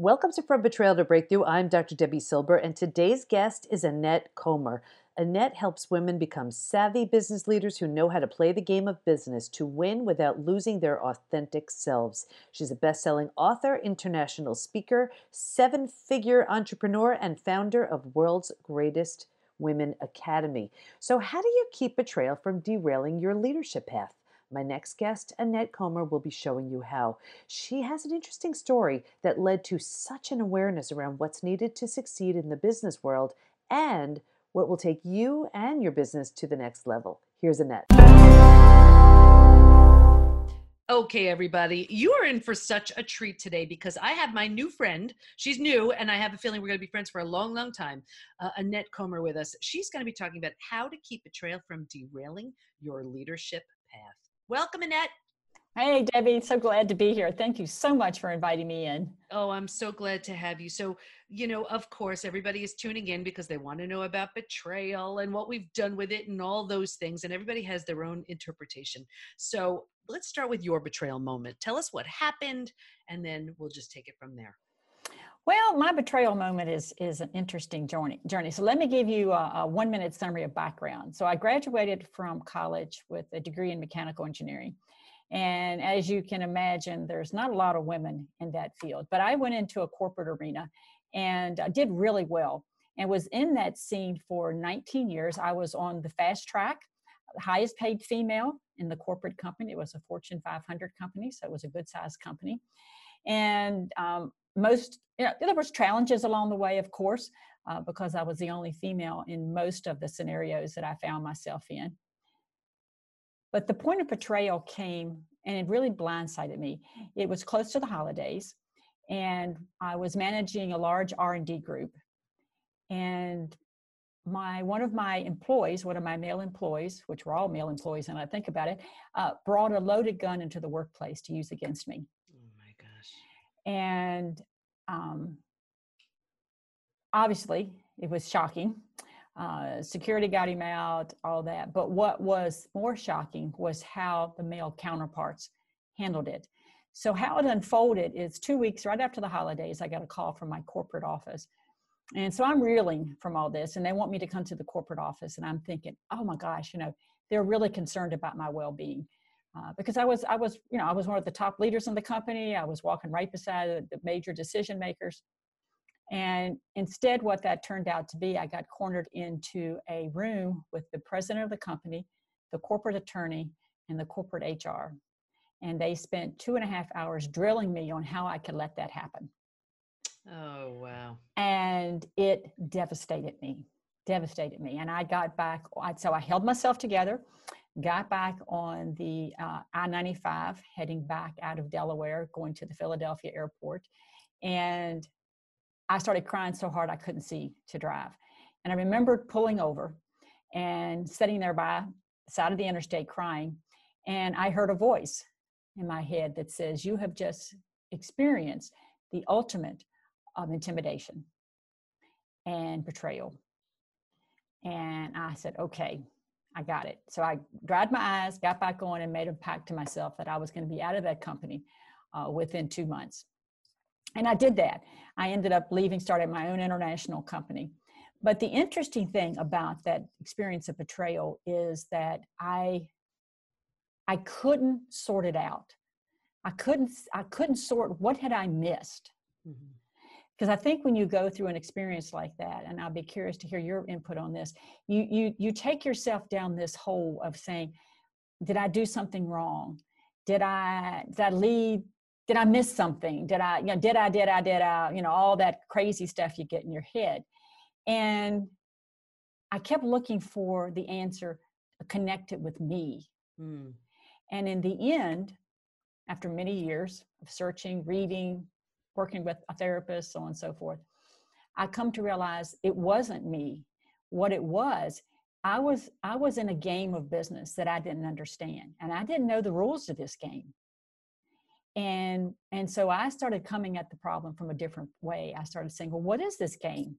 Welcome to From Betrayal to Breakthrough. I'm Dr. Debi Silber, and today's guest is Annette Comer. Annette helps women become savvy business leaders who know how to play the game of business to win without losing their authentic selves. She's a best selling author, international speaker, seven figure entrepreneur, and founder of World's Greatest Women Academy. So, how do you keep betrayal from derailing your leadership path? My next guest, Annette Comer, will be showing you how. She has an interesting story that led to such an awareness around what's needed to succeed in the business world and what will take you and your business to the next level. Here's Annette. Okay, everybody, you are in for such a treat today because I have my new friend. She's new, and I have a feeling we're going to be friends for a long, long time. Uh, Annette Comer with us. She's going to be talking about how to keep a trail from derailing your leadership path. Welcome, Annette. Hey, Debi, so glad to be here. Thank you so much for inviting me in. Oh, I'm so glad to have you. So, you know, of course, everybody is tuning in because they want to know about betrayal and what we've done with it and all those things. And everybody has their own interpretation. So, let's start with your betrayal moment. Tell us what happened, and then we'll just take it from there. Well, my betrayal moment is is an interesting journey. Journey. So let me give you a, a one minute summary of background. So I graduated from college with a degree in mechanical engineering, and as you can imagine, there's not a lot of women in that field. But I went into a corporate arena, and I did really well, and was in that scene for 19 years. I was on the fast track, highest paid female in the corporate company. It was a Fortune 500 company, so it was a good sized company and um, most you know there was challenges along the way of course uh, because i was the only female in most of the scenarios that i found myself in. But the point of betrayal came and it really blindsided me. It was close to the holidays and i was managing a large r&d group. And my one of my employees one of my male employees which were all male employees and i think about it uh, brought a loaded gun into the workplace to use against me and um, obviously it was shocking. Uh, security got him out all that. But what was more shocking was how the male counterparts handled it. So how it unfolded is two weeks right after the holidays i got a call from my corporate office. And so i'm reeling from all this and they want me to come to the corporate office and i'm thinking oh my gosh you know they're really concerned about my well-being uh, because I was I was you know I was one of the top leaders in the company. I was walking right beside the major decision makers, and instead, what that turned out to be, I got cornered into a room with the president of the company, the corporate attorney, and the corporate HR, and they spent two and a half hours drilling me on how I could let that happen. Oh wow! And it devastated me, devastated me, and I got back. So I held myself together got back on the uh, I 95, heading back out of Delaware, going to the Philadelphia airport. And I started crying so hard I couldn't see to drive. And I remembered pulling over and sitting there by the side of the interstate crying. And I heard a voice in my head that says, You have just experienced the ultimate of intimidation and betrayal. And I said, Okay, I got it. So I dried my eyes, got back on, and made a pact to myself that I was going to be out of that company uh, within two months. And I did that. I ended up leaving, starting my own international company. But the interesting thing about that experience of betrayal is that I I couldn't sort it out. I couldn't I couldn't sort what had I missed. Mm-hmm because I think when you go through an experience like that, and I'll be curious to hear your input on this, you you you take yourself down this hole of saying, did I do something wrong? Did I did I lead? Did I miss something? Did I you know did I did I did I you know all that crazy stuff you get in your head, and I kept looking for the answer connected with me, mm. and in the end, after many years of searching, reading, working with a therapist, so on and so forth, I come to realize it wasn't me. What it was, I was I was in a game of business that I didn't understand, and I didn't know the rules of this game. And and so I started coming at the problem from a different way. I started saying, well, what is this game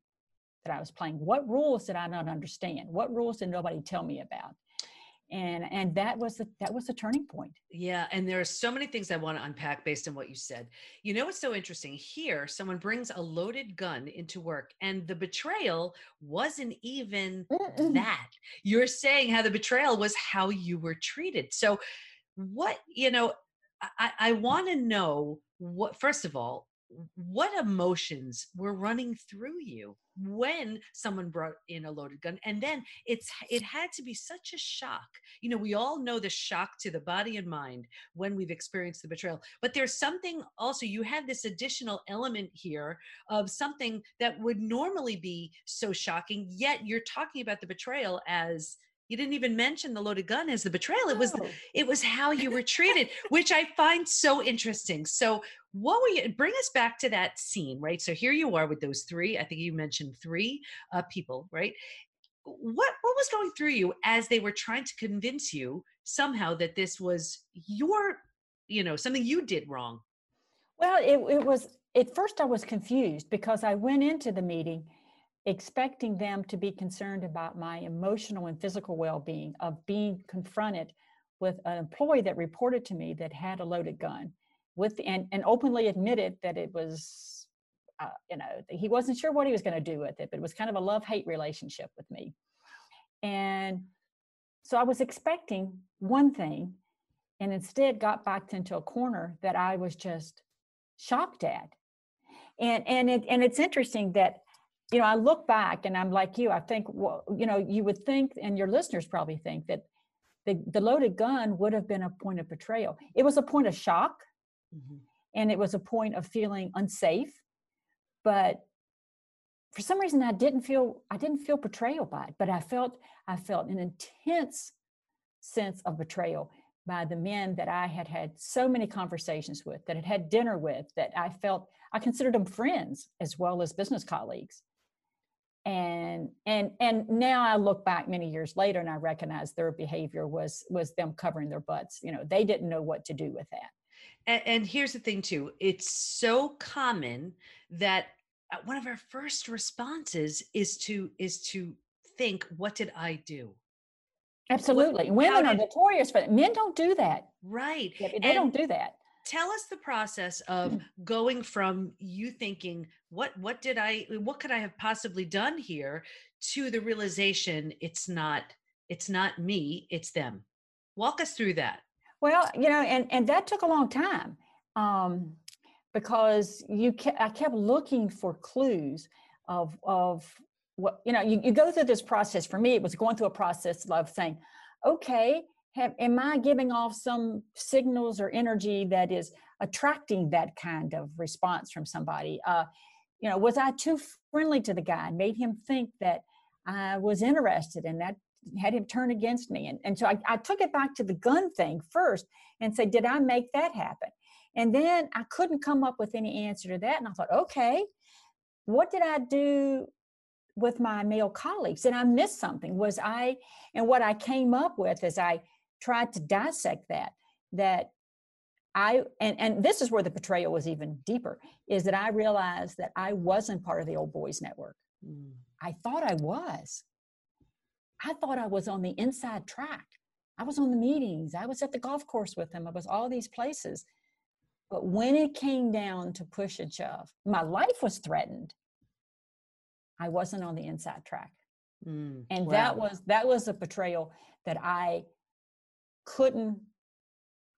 that I was playing? What rules did I not understand? What rules did nobody tell me about? And and that was the that was the turning point. Yeah and there are so many things i want to unpack based on what you said. You know what's so interesting? Here someone brings a loaded gun into work and the betrayal wasn't even Mm-mm. that. You're saying how the betrayal was how you were treated. So what you know i i want to know what first of all what emotions were running through you when someone brought in a loaded gun? And then it's it had to be such a shock. You know we all know the shock to the body and mind when we've experienced the betrayal but there's something also you have this additional element here of something that would normally be so shocking yet you're talking about the betrayal as you didn't even mention the loaded gun as the betrayal. It was it was how you were treated which i find so interesting. So what were you bring us back to that scene right? So here you are with those three i think you mentioned three uh, people right? What what was going through you as they were trying to convince you somehow that this was your you know something you did wrong? Well it, it was at first i was confused because i went into the meeting expecting them to be concerned about my emotional and physical well-being of being confronted with an employee that reported to me that had a loaded gun with and, and openly admitted that it was uh, you know he wasn't sure what he was going to do with it but it was kind of a love-hate relationship with me. And so i was expecting one thing and instead got backed into a corner that i was just shocked at. And and it and it's interesting that you know, I look back and I'm like you, I think, well, you know, you would think, and your listeners probably think that the, the loaded gun would have been a point of betrayal. It was a point of shock mm-hmm. and it was a point of feeling unsafe. But for some reason I didn't feel, I didn't feel betrayal by it, but I felt, I felt an intense sense of betrayal by the men that I had had so many conversations with, that had had dinner with, that I felt I considered them friends as well as business colleagues and and and now i look back many years later and i recognize their behavior was was them covering their butts. You know they didn't know what to do with that. And, and here's the thing too it's so common that uh, one of our first responses is to is to think what did i do? Absolutely. What, women did, are notorious but men don't do that. Right. They and, don't do that tell us the process of mm. going from you thinking what what did i what could i have possibly done here? to the realization it's not it's not me it's them. Walk us through that. Well you know and and that took a long time um because you ke- i kept looking for clues of of what you know you, you go through this process. For me it was going through a process of saying okay have, am I giving off some signals or energy that is attracting that kind of response from somebody? Uh, you know, was I too friendly to the guy and made him think that I was interested and that had him turn against me? And, and so I, I took it back to the gun thing first and say, did I make that happen? And then I couldn't come up with any answer to that. And I thought, okay, what did I do with my male colleagues? Did I miss something? Was I, and what I came up with is I tried to dissect that that I and and this is where the betrayal was even deeper is that I realized that I wasn't part of the old boys network. Mm. I thought I was. I thought I was on the inside track. I was on the meetings. I was at the golf course with them. I was all these places. But when it came down to push and shove, my life was threatened. I wasn't on the inside track. Mm, and wow. that was that was a betrayal that I couldn't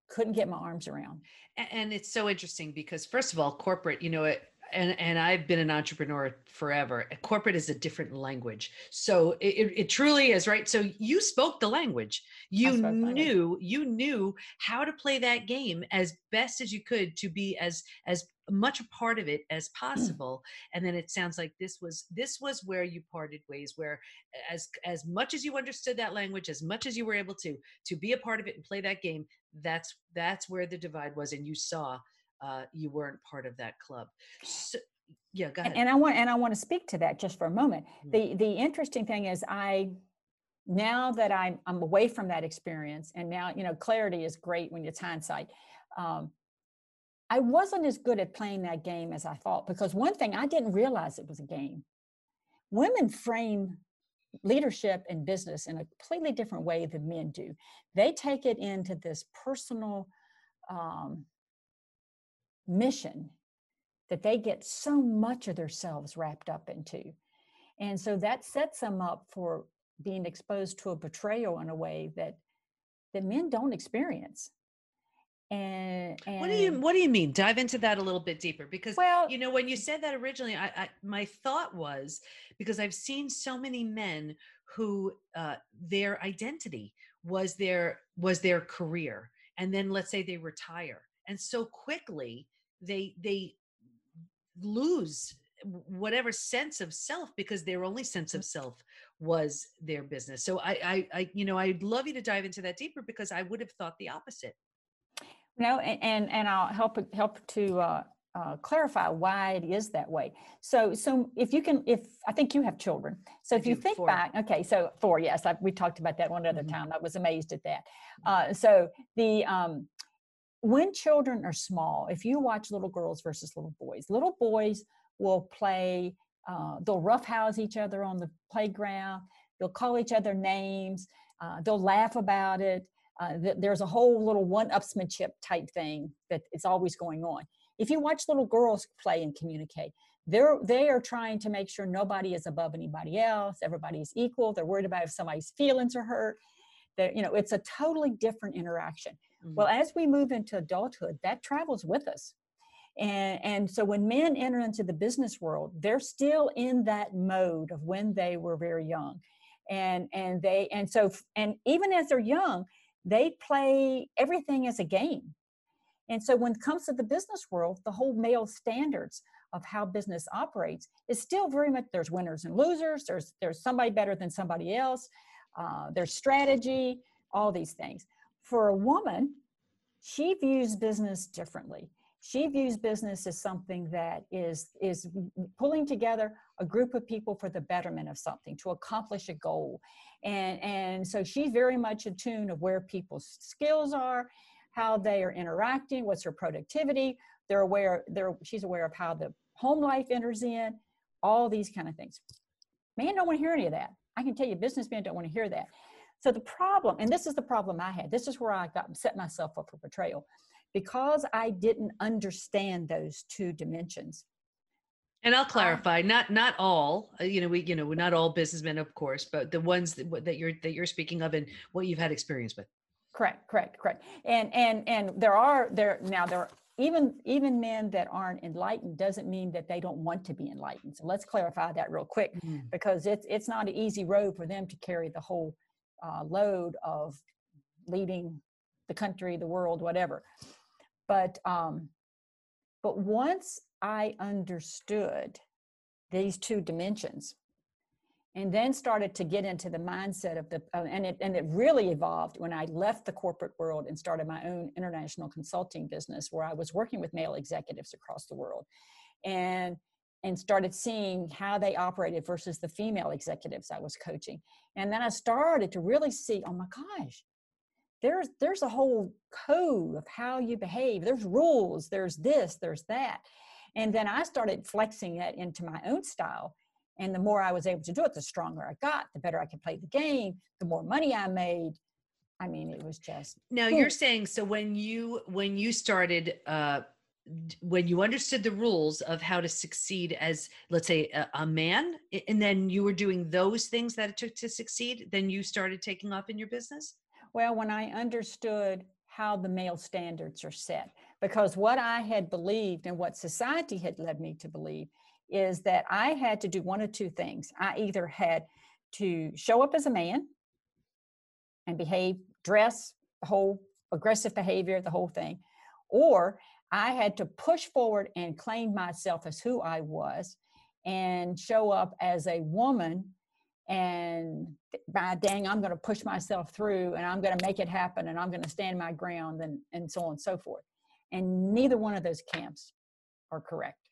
couldn't get my arms around and it's so interesting because first of all corporate you know it and and I've been an entrepreneur forever. Corporate is a different language, so it, it truly is right. So you spoke the language. You knew you knew how to play that game as best as you could to be as as much a part of it as mm. possible and then it sounds like this was this was where you parted ways where as as much as you understood that language as much as you were able to to be a part of it and play that game that's that's where the divide was and you saw uh, you weren't part of that club so, yeah go ahead. And, and i want and i want to speak to that just for a moment mm-hmm. the the interesting thing is i now that I'm, I'm away from that experience and now you know clarity is great when it's hindsight um, I wasn't as good at playing that game as I thought because one thing I didn't realize it was a game. Women frame leadership and business in a completely different way than men do. They take it into this personal um, mission that they get so much of themselves wrapped up into. And so that sets them up for being exposed to a betrayal in a way that that men don't experience. And, and, what do you what do you mean? Dive into that a little bit deeper because well you know when you said that originally I, I my thought was because i've seen so many men who uh, their identity was their was their career and then let's say they retire and so quickly they they lose whatever sense of self because their only sense of self was their business. So I, I i you know i'd love you to dive into that deeper because i would have thought the opposite no and and i'll help help to uh, uh, clarify why it is that way. So so if you can if i think you have children. So if you think four. back okay so four yes I, we talked about that one other mm-hmm. time. I was amazed at that. Uh, so the um when children are small, if you watch little girls versus little boys, little boys will play, uh, they'll roughhouse each other on the playground, they'll call each other names, uh, they'll laugh about it. Uh, th- there's a whole little one upsmanship type thing that is always going on. If you watch little girls play and communicate, they're they are trying to make sure nobody is above anybody else everybody is equal they're worried about if somebody's feelings are hurt that you know it's a totally different interaction Mm-hmm. Well, as we move into adulthood, that travels with us. And, and so when men enter into the business world, they're still in that mode of when they were very young. And, and they, and so, and even as they're young, they play everything as a game. And so when it comes to the business world, the whole male standards of how business operates is still very much there's winners and losers, there's there's somebody better than somebody else, uh, there's strategy, all these things for a woman, she views business differently. She views business as something that is, is pulling together a group of people for the betterment of something, to accomplish a goal. And, and so she's very much attuned of where people's skills are, how they are interacting, what's her productivity. They're aware, they're, she's aware of how the home life enters in, all these kind of things. man don't want to hear any of that. I can tell you businessmen don't want to hear that. So the problem, and this is the problem I had, this is where I got set myself up for betrayal. Because I didn't understand those two dimensions. And I'll clarify, not not all, uh, you know, we you know, we're not all businessmen, of course, but the ones that, that you're that you're speaking of and what you've had experience with. Correct, correct, correct. And and and there are there now there are even even men that aren't enlightened doesn't mean that they don't want to be enlightened. So let's clarify that real quick mm-hmm. because it's it's not an easy road for them to carry the whole uh, load of leading the country, the world, whatever. But um, but once I understood these two dimensions, and then started to get into the mindset of the uh, and it and it really evolved when I left the corporate world and started my own international consulting business where I was working with male executives across the world, and and started seeing how they operated versus the female executives I was coaching. And then I started to really see, oh my gosh, there's there's a whole code of how you behave. There's rules, there's this, there's that. And then I started flexing it into my own style. And the more I was able to do it, the stronger I got, the better I could play the game, the more money I made. I mean, it was just now boom. you're saying so when you when you started uh when you understood the rules of how to succeed as let's say a, a, man and then you were doing those things that it took to succeed then you started taking off in your business well when i understood how the male standards are set because what i had believed and what society had led me to believe is that i had to do one of two things. I either had to show up as a man and behave dress the whole aggressive behavior the whole thing or I had to push forward and claim myself as who I was and show up as a woman and by ah, dang i'm going to push myself through and i'm going to make it happen and i'm going to stand my ground and, and so on and so forth. And neither one of those camps are correct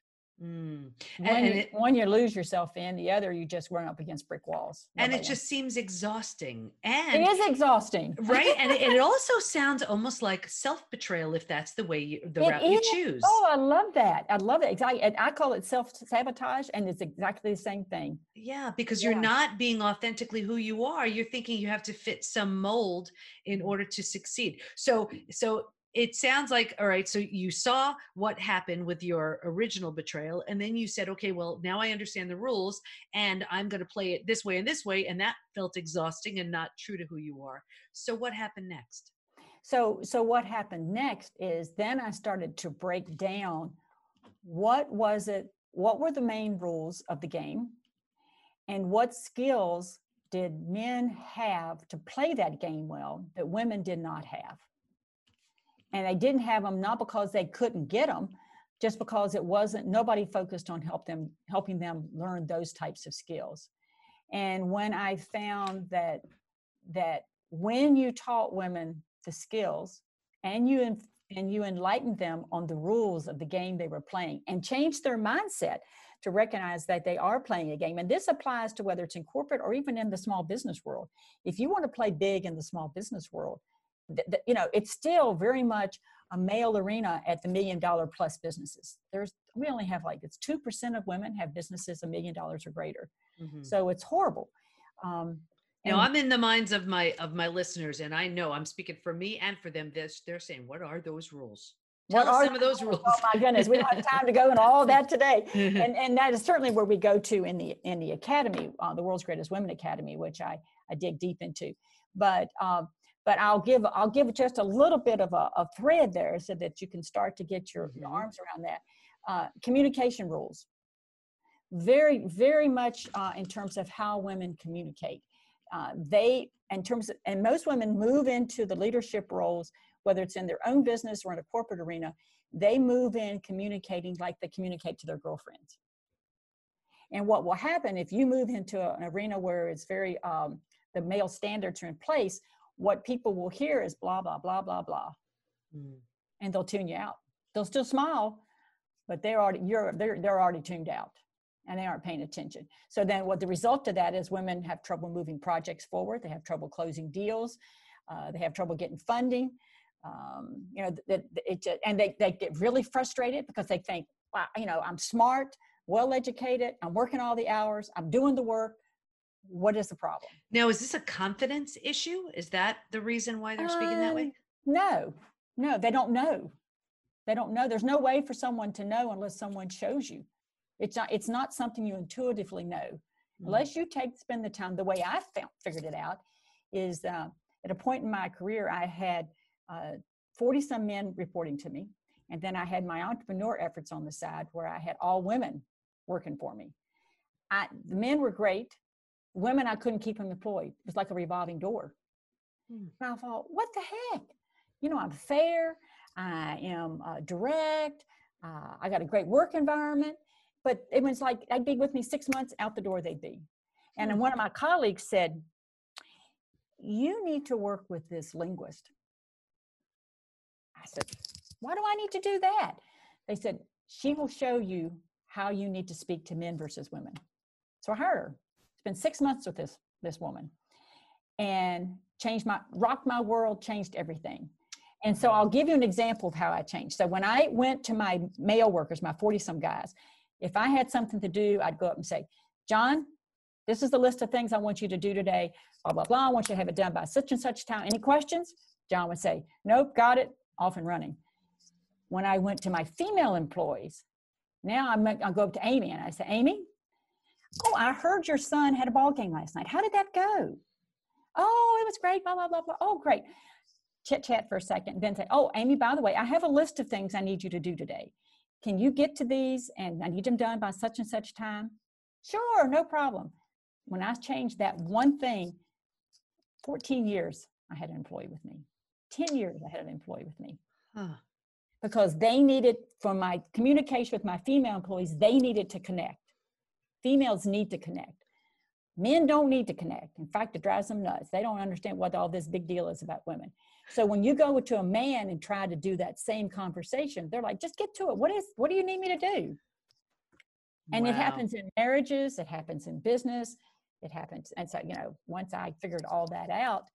Mm. And, one, and you, it, one you lose yourself in, the other you just run up against brick walls. Nobody and it just seems exhausting. And it is exhausting, right? and it, it, also sounds almost like self betrayal if that's the way you, the it route is. you choose. Oh, I love that. I love it. I, I call it self sabotage, and it's exactly the same thing. Yeah, because yeah. you're not being authentically who you are. You're thinking you have to fit some mold in order to succeed. So, so it sounds like all right so you saw what happened with your original betrayal and then you said okay well now i understand the rules and i'm going to play it this way and this way and that felt exhausting and not true to who you are. So what happened next? So so what happened next is then i started to break down what was it what were the main rules of the game and what skills did men have to play that game well that women did not have and they didn't have them not because they couldn't get them just because it wasn't nobody focused on help them helping them learn those types of skills. And when i found that that when you taught women the skills and you and you enlightened them on the rules of the game they were playing and changed their mindset to recognize that they are playing a game and this applies to whether it's in corporate or even in the small business world. If you want to play big in the small business world you know, it's still very much a male arena at the million dollar plus businesses. There's we only have like it's two percent of women have businesses a million dollars or greater, mm-hmm. so it's horrible. Um, now I'm in the minds of my of my listeners, and I know I'm speaking for me and for them. This they're saying, "What are those rules?" Tell what us some of those rules. Oh my goodness, we don't have time to go into all that today, and and that is certainly where we go to in the in the academy, uh, the World's Greatest Women Academy, which I I dig deep into. But um, but I'll give I'll give just a little bit of a, a thread there so that you can start to get your, your mm-hmm. arms around that. Uh, communication rules, very very much uh, in terms of how women communicate. Uh, they in terms of, and most women move into the leadership roles whether it's in their own business or in a corporate arena they move in communicating like they communicate to their girlfriends and what will happen if you move into an arena where it's very um, the male standards are in place what people will hear is blah blah blah blah blah. Mm. and they'll tune you out. They'll still smile but they're already you're they're, they're already tuned out and they aren't paying attention. So then what the result of that is women have trouble moving projects forward. They have trouble closing deals. Uh, they have trouble getting funding. Um, you know that it, it, and they, they get really frustrated because they think wow you know i'm smart well educated i'm working all the hours i'm doing the work what is the problem? Now is this a confidence issue? Is that the reason why they're speaking that way? Um, no no they don't know. They don't know. There's no way for someone to know unless someone shows you. It's not it's not something you intuitively know. Mm-hmm. unless you take spend the time the way i found, figured it out is uh, at a point in my career i had 40 uh, some men reporting to me and then i had my entrepreneur efforts on the side where i had all women working for me. I, the men were great women i couldn't keep them employed. It was like a revolving door. Hmm. and i thought what the heck? You know i'm fair. I am uh, direct. Uh, i got a great work environment. But it was like i'd be with me six months out the door they'd be. And then hmm. one of my colleagues said you need to work with this linguist. I said why do i need to do that? They said she will show you how you need to speak to men versus women. So i hired her spent six months with this this woman. And changed my rocked my world changed everything. And so i'll give you an example of how i changed. So when i went to my male workers my 40 some guys if i had something to do i'd go up and say john this is the list of things i want you to do today blah blah blah. I want you to have it done by such and such time. Any questions? John would say nope got it. Off and running. When i went to my female employees now I'm, i'll go up to amy and i say amy Oh, I heard your son had a ball game last night. How did that go? Oh, it was great. Blah, blah, blah, blah. Oh, great. Chit chat for a second. Then say, Oh, Amy, by the way, I have a list of things I need you to do today. Can you get to these? And I need them done by such and such time. Sure, no problem. When I changed that one thing, 14 years I had an employee with me. 10 years I had an employee with me. Huh. Because they needed, from my communication with my female employees, they needed to connect females need to connect. Men don't need to connect. In fact, it drives them nuts. They don't understand what all this big deal is about women. So when you go to a man and try to do that same conversation, they're like, just get to it. What is what do you need me to do? and wow. it happens in marriages it happens in business it happens and so you know once i figured all that out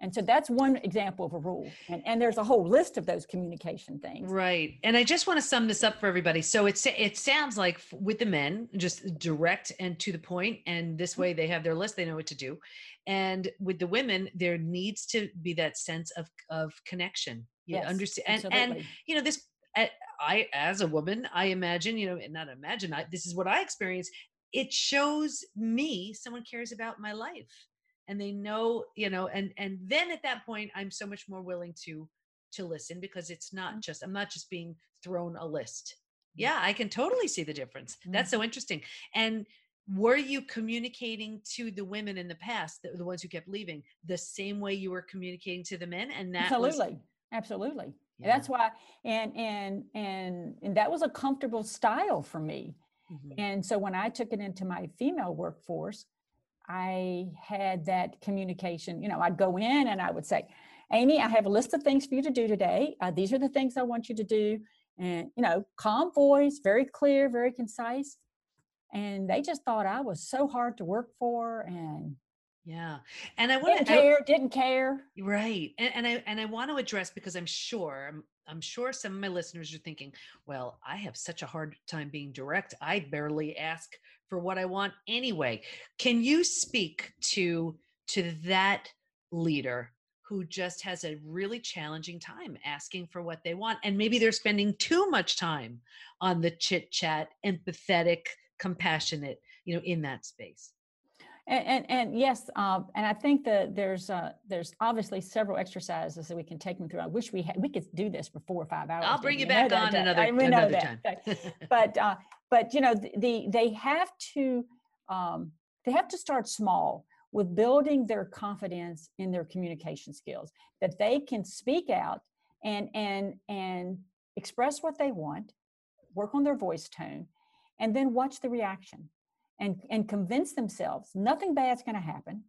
and so that's one example of a rule. And, and there's a whole list of those communication things. Right. And i just want to sum this up for everybody. So it's it sounds like with the men just direct and to the point and this way they have their list they know what to do. And with the women there needs to be that sense of of connection. You yes, understand and, and you know this I, as a woman, I imagine, you know, and not imagine, I, this is what I experience. It shows me someone cares about my life and they know, you know, and, and then at that point, I'm so much more willing to, to listen because it's not mm. just, I'm not just being thrown a list. Mm. Yeah, I can totally see the difference. That's mm-hmm. so interesting. And were you communicating to the women in the past, the, the ones who kept leaving, the same way you were communicating to the men? And that absolutely, was, absolutely yeah. that's why and and and and that was a comfortable style for me mm-hmm. and so when i took it into my female workforce i had that communication you know i'd go in and i would say amy i have a list of things for you to do today uh, these are the things i want you to do and you know calm voice very clear very concise and they just thought i was so hard to work for and yeah. And I want to care, didn't care. Right. And, and I and I want to address because I'm sure I'm I'm sure some of my listeners are thinking, well, I have such a hard time being direct. I barely ask for what I want anyway. Can you speak to to that leader who just has a really challenging time asking for what they want and maybe they're spending too much time on the chit chat, empathetic, compassionate, you know, in that space? And, and, and yes, um, and I think that there's uh, there's obviously several exercises that we can take them through. I wish we had, we could do this for four or five hours. I'll bring you back on another, I, another time. but uh, but you know the, the they have to um, they have to start small with building their confidence in their communication skills that they can speak out and and and express what they want, work on their voice tone, and then watch the reaction and, and convince themselves nothing bad's going to happen.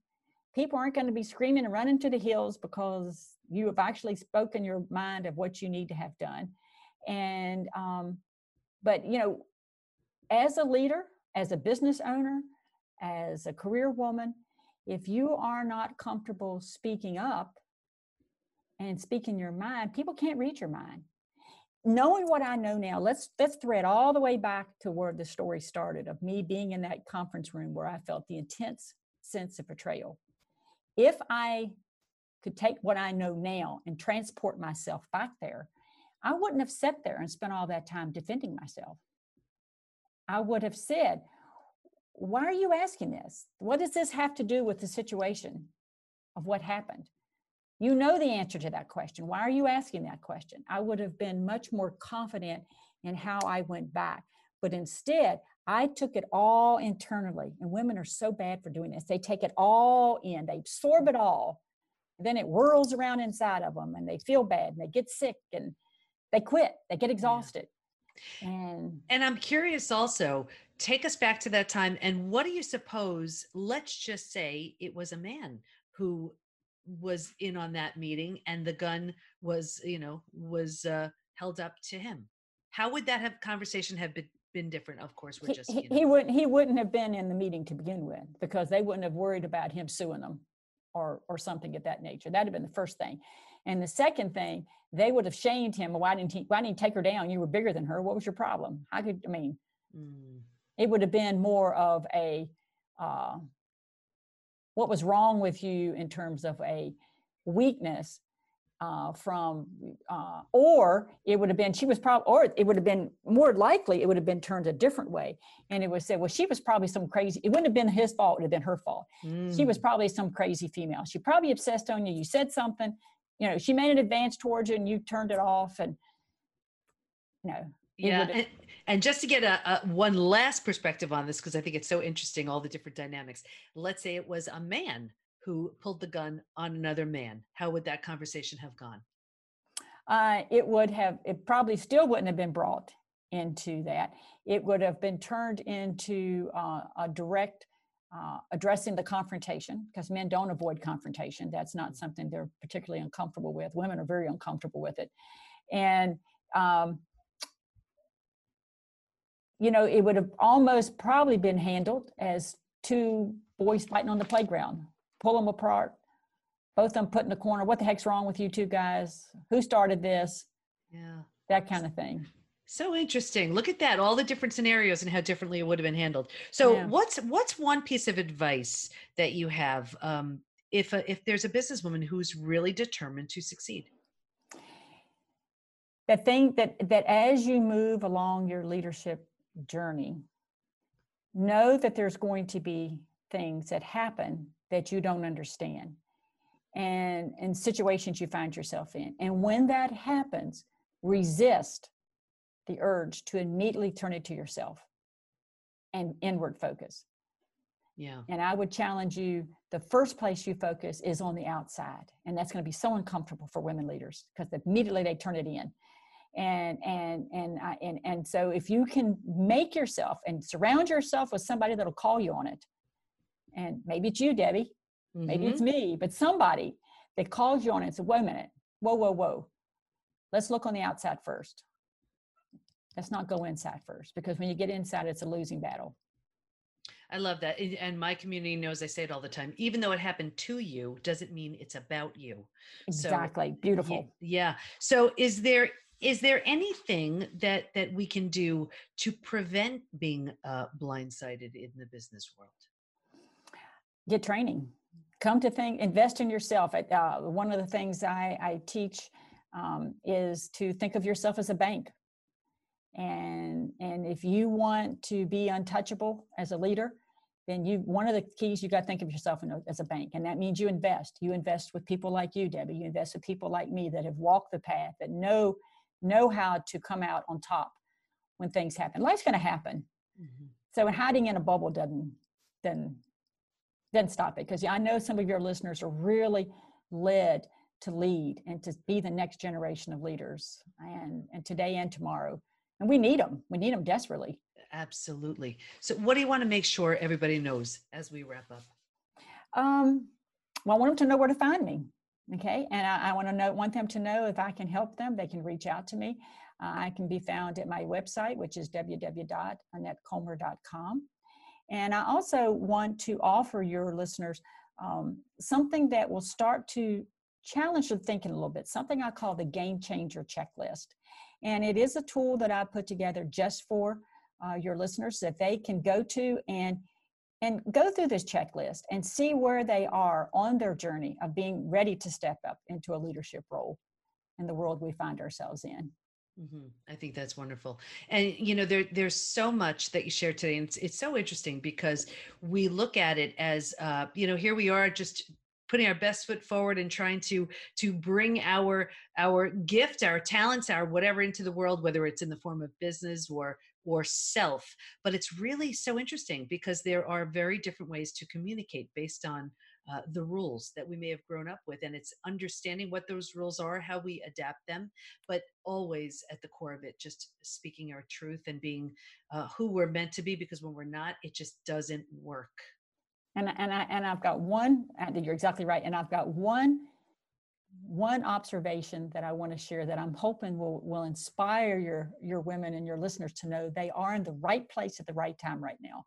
People aren't going to be screaming and running to the hills because you have actually spoken your mind of what you need to have done. And, um, but, you know, as a leader, as a business owner, as a career woman, if you are not comfortable speaking up and speaking your mind, people can't read your mind knowing what I know now, let's let's thread all the way back to where the story started of me being in that conference room where I felt the intense sense of betrayal. If I could take what I know now and transport myself back there, I wouldn't have sat there and spent all that time defending myself. I would have said, Why are you asking this? What does this have to do with the situation of what happened? You know the answer to that question. Why are you asking that question? I would have been much more confident in how I went back. But instead, I took it all internally. And women are so bad for doing this. They take it all in, they absorb it all. then it whirls around inside of them and they feel bad and they get sick and they quit, they get exhausted. Yeah. And and I'm curious also, take us back to that time and what do you suppose, let's just say it was a man who was in on that meeting and the gun was you know was uh, held up to him? How would that have conversation have been, been different? Of course we're just he, he, he wouldn't he wouldn't have been in the meeting to begin with because they wouldn't have worried about him suing them or or something of that nature. That'd have been the first thing and the second thing they would have shamed him why didn't he why didn't he take her down you were bigger than her what was your problem how could i mean mm. it would have been more of a uh, what was wrong with you in terms of a weakness uh, from, uh, or it would have been she was probably, or it would have been more likely it would have been turned a different way, and it would say, well, she was probably some crazy. It wouldn't have been his fault; it would have been her fault. Mm. She was mm. probably some crazy female. She probably obsessed on you. You said something, you know, she made an advance towards you, and you turned it off, and you know, yeah. And, and, just to get a, a one last perspective on this, because I think it's so interesting, all the different dynamics. Let's say it was a man who pulled the gun on another man. How would that conversation have gone? Uh, it would have, it probably still wouldn't have been brought into that. It would have been turned into uh, a direct uh, addressing the confrontation because men don't avoid confrontation. That's not mm. something they're particularly uncomfortable with. Women are very uncomfortable with it. And um, you know, it would have almost probably been handled as two boys fighting on the playground. Pull them apart, both of them put in the corner. What the heck's wrong with you two guys? Who started this? Yeah. That kind of thing. So interesting. Look at that. All the different scenarios and how differently it would have been handled. So Yeah. what's what's one piece of advice that you have um, if a, if there's a businesswoman who's really determined to succeed? that thing that that as you move along your leadership journey know that there's going to be things that happen that you don't understand and and situations you find yourself in and when that happens resist the urge to immediately turn it to yourself and inward focus. Yeah. and i would challenge you the first place you focus is on the outside and that's going to be so uncomfortable for women leaders because immediately they turn it in. And and and I, and and so if you can make yourself and surround yourself with somebody that'll call you on it and maybe it's you debi maybe Mhm. it's me but somebody that calls you on it and says wait a minute. Whoa whoa whoa. Let's look on the outside first let's not go inside first because when you get inside it's a losing battle I love that. And- my community knows I say it all the time. Even though it happened to you, doesn't mean it's about you. Exactly Ye- beautiful Yeah. So is there is there anything that that we can do to prevent being uh, blindsided in the business world? get training come to think invest in yourself uh, one of the things i, I teach um, is to think of yourself as a bank and and if you want to be untouchable as a leader then you one of the keys you got to think of yourself as a bank and that means you invest. You invest with people like you debi. You invest with people like me that have walked the path that know know how to come out on top when things happen. Life's going to happen mm-hmm. so hiding in a bubble doesn't doesn't doesn't stop it because I know some of your listeners are really led to lead and to be the next generation of leaders and and today and tomorrow and we need them we need them desperately. Absolutely. So what do you want to make sure everybody knows as we wrap up? um well i want them to know where to find me okay? And i, I want to know want them to know if i can help them they can reach out to me. Uh, i can be found at my website which is www.annettecomer.com and i also want to offer your listeners um, something that will start to challenge their thinking a little bit something i call the game changer checklist and it is a tool that i put together just for uh, your listeners that they can go to and and go through this checklist and see where they are on their journey of being ready to step up into a leadership role in the world we find ourselves in. hmm I think that's wonderful. And you know, there there's so much that you shared today, and it's it's so interesting because we look at it as uh, you know, here we are just putting our best foot forward and trying to to bring our our gift, our talents, our whatever into the world, whether it's in the form of business or or self. But it's really so interesting because there are very different ways to communicate based on uh, the rules that we may have grown up with, and it's understanding what those rules are, how we adapt them but always at the core of it just speaking our truth and being uh, who we're meant to be because when we're not it just doesn't work And and I and I've got one. You're exactly right. And I've got one one observation that I want to share that I'm hoping will will inspire your your women and your listeners to know they are in the right place at the right time right now.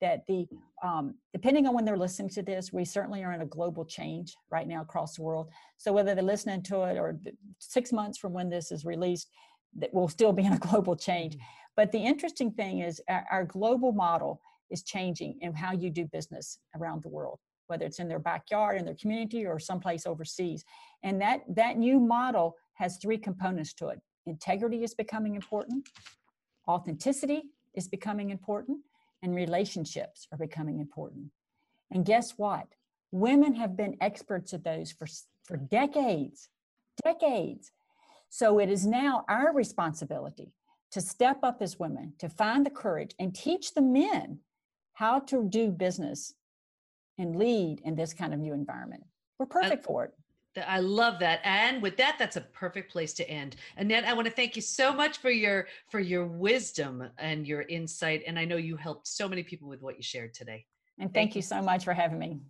That the um, depending on when they're listening to this, we certainly are in a global change right now across the world. So whether they're listening to it or six months from when this is released, that we'll still be in a global change. But the interesting thing is our, our global model is changing in how you do business around the world, whether it's in their backyard, in their community, or someplace overseas. And that that new model has three components to it. Integrity is becoming important, authenticity is becoming important, and relationships are becoming important. And guess what? Women have been experts at those for, for decades, decades. So it is now our responsibility to step up as women, to find the courage and teach the men how to do business and lead in this kind of new environment. We're perfect for it. I love that. And with that, that's a perfect place to end. Annette, I want to thank you so much for your for your wisdom and your insight. And I know you helped so many people with what you shared today. And Thank thank, you so much for having me.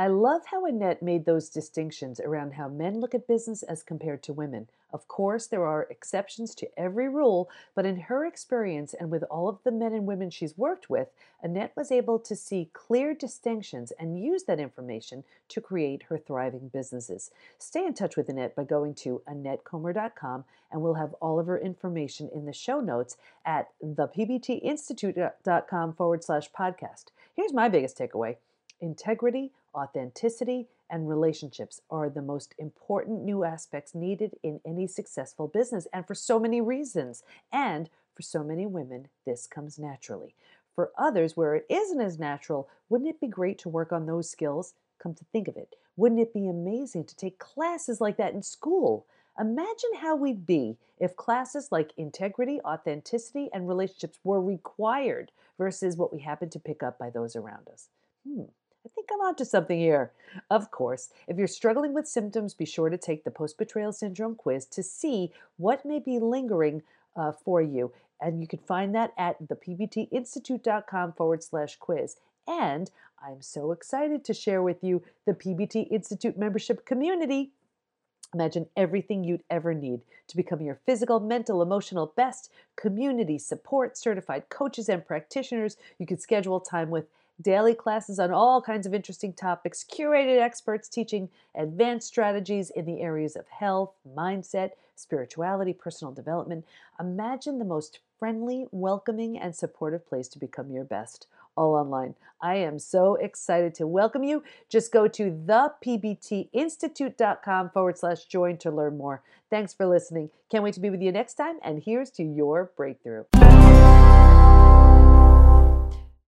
I love how Annette made those distinctions around how men look at business as compared to women. Of course, there are exceptions to every rule, but in her experience and with all of the men and women she's worked with, Annette was able to see clear distinctions and use that information to create her thriving businesses. Stay in touch with Annette by going to AnnetteComer.com, and we'll have all of her information in the show notes at thepbtinstitute.com forward slash podcast. Here's my biggest takeaway integrity, authenticity, and relationships are the most important new aspects needed in any successful business, and for so many reasons. And for so many women, this comes naturally. For others, where it isn't as natural, wouldn't it be great to work on those skills? Come to think of it, wouldn't it be amazing to take classes like that in school? Imagine how we'd be if classes like integrity, authenticity, and relationships were required versus what we happen to pick up by those around us. Hmm. I think I'm onto something here. Of course, if you're struggling with symptoms, be sure to take the post betrayal syndrome quiz to see what may be lingering uh, for you. And you can find that at thepbtinstitute.com forward slash quiz. And I'm so excited to share with you the PBT Institute membership community. Imagine everything you'd ever need to become your physical, mental, emotional best. Community support, certified coaches and practitioners you can schedule time with daily classes on all kinds of interesting topics, curated experts teaching advanced strategies in the areas of health, mindset, spirituality, personal development. Imagine the most friendly, welcoming, and supportive place to become your best, all online. I am so excited to welcome you. Just go to thepbtinstitute.com forward slash join to learn more. Thanks for listening. Can't wait to be with you next time, and here's to your breakthrough.